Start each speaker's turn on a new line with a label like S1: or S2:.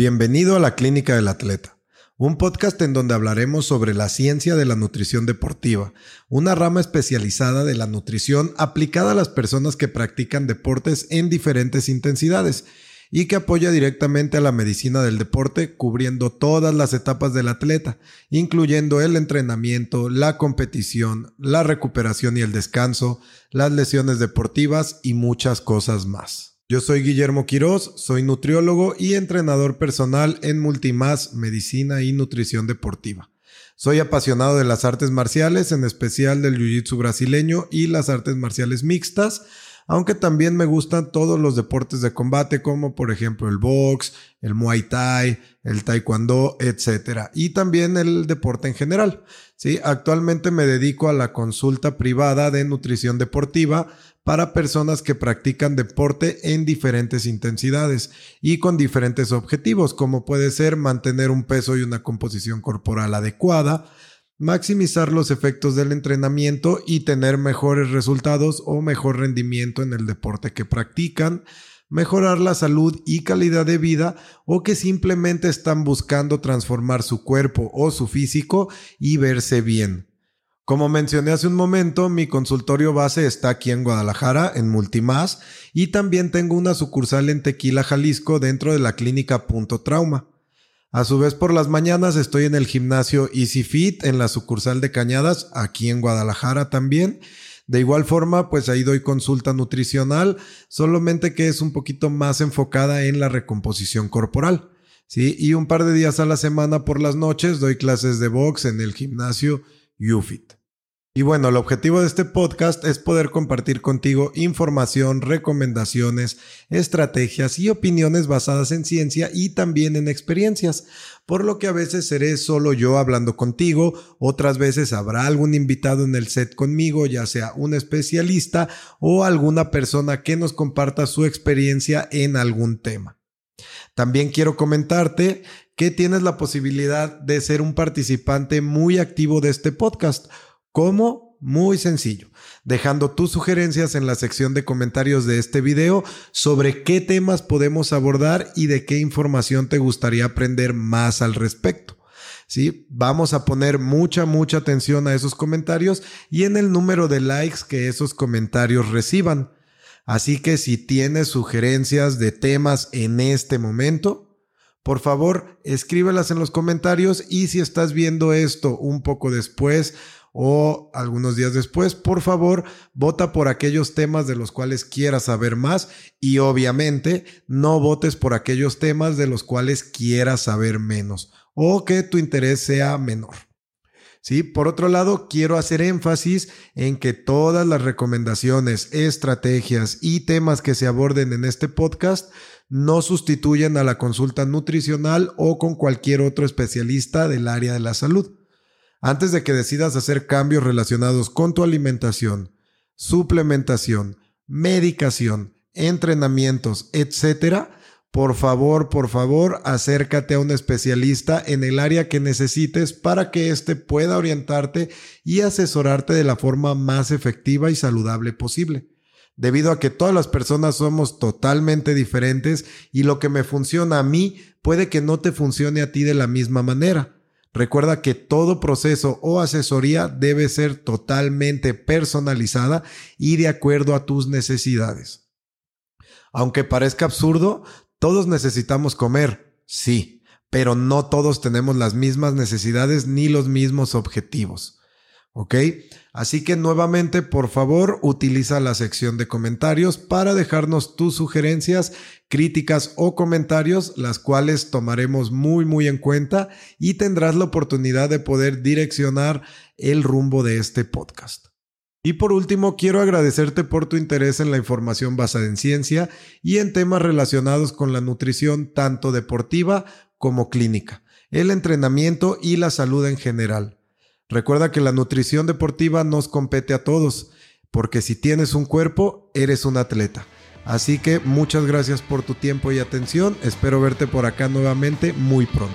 S1: Bienvenido a la Clínica del Atleta, un podcast en donde hablaremos sobre la ciencia de la nutrición deportiva, una rama especializada de la nutrición aplicada a las personas que practican deportes en diferentes intensidades y que apoya directamente a la medicina del deporte cubriendo todas las etapas del atleta, incluyendo el entrenamiento, la competición, la recuperación y el descanso, las lesiones deportivas y muchas cosas más. Yo soy Guillermo Quiroz, soy nutriólogo y entrenador personal en Multimás, Medicina y Nutrición Deportiva. Soy apasionado de las artes marciales, en especial del Jiu-Jitsu brasileño y las artes marciales mixtas, aunque también me gustan todos los deportes de combate como por ejemplo el box, el muay thai, el taekwondo, etc. Y también el deporte en general. ¿sí? Actualmente me dedico a la consulta privada de nutrición deportiva para personas que practican deporte en diferentes intensidades y con diferentes objetivos, como puede ser mantener un peso y una composición corporal adecuada, maximizar los efectos del entrenamiento y tener mejores resultados o mejor rendimiento en el deporte que practican, mejorar la salud y calidad de vida o que simplemente están buscando transformar su cuerpo o su físico y verse bien. Como mencioné hace un momento, mi consultorio base está aquí en Guadalajara, en Multimás, y también tengo una sucursal en Tequila, Jalisco, dentro de la clínica Punto Trauma. A su vez, por las mañanas estoy en el gimnasio Easy Fit, en la sucursal de Cañadas, aquí en Guadalajara también. De igual forma, pues ahí doy consulta nutricional, solamente que es un poquito más enfocada en la recomposición corporal. ¿sí? Y un par de días a la semana por las noches doy clases de box en el gimnasio UFIT. Y bueno, el objetivo de este podcast es poder compartir contigo información, recomendaciones, estrategias y opiniones basadas en ciencia y también en experiencias, por lo que a veces seré solo yo hablando contigo, otras veces habrá algún invitado en el set conmigo, ya sea un especialista o alguna persona que nos comparta su experiencia en algún tema. También quiero comentarte que tienes la posibilidad de ser un participante muy activo de este podcast ¿Cómo? Muy sencillo, dejando tus sugerencias en la sección de comentarios de este video sobre qué temas podemos abordar y de qué información te gustaría aprender más al respecto. ¿Sí? Vamos a poner mucha, mucha atención a esos comentarios y en el número de likes que esos comentarios reciban. Así que si tienes sugerencias de temas en este momento, por favor, escríbelas en los comentarios y si estás viendo esto un poco después o algunos días después, por favor, vota por aquellos temas de los cuales quieras saber más y obviamente no votes por aquellos temas de los cuales quieras saber menos o que tu interés sea menor. ¿Sí? Por otro lado, quiero hacer énfasis en que todas las recomendaciones, estrategias y temas que se aborden en este podcast no sustituyen a la consulta nutricional o con cualquier otro especialista del área de la salud. Antes de que decidas hacer cambios relacionados con tu alimentación, suplementación, medicación, entrenamientos, etcétera, por favor, por favor, acércate a un especialista en el área que necesites para que éste pueda orientarte y asesorarte de la forma más efectiva y saludable posible. Debido a que todas las personas somos totalmente diferentes y lo que me funciona a mí puede que no te funcione a ti de la misma manera. Recuerda que todo proceso o asesoría debe ser totalmente personalizada y de acuerdo a tus necesidades. Aunque parezca absurdo, todos necesitamos comer, sí, pero no todos tenemos las mismas necesidades ni los mismos objetivos. ¿Ok? Así que nuevamente, por favor, utiliza la sección de comentarios para dejarnos tus sugerencias, críticas o comentarios, las cuales tomaremos muy, muy en cuenta y tendrás la oportunidad de poder direccionar el rumbo de este podcast. Y por último, quiero agradecerte por tu interés en la información basada en ciencia y en temas relacionados con la nutrición tanto deportiva como clínica, el entrenamiento y la salud en general. Recuerda que la nutrición deportiva nos compete a todos, porque si tienes un cuerpo, eres un atleta. Así que muchas gracias por tu tiempo y atención, espero verte por acá nuevamente muy pronto.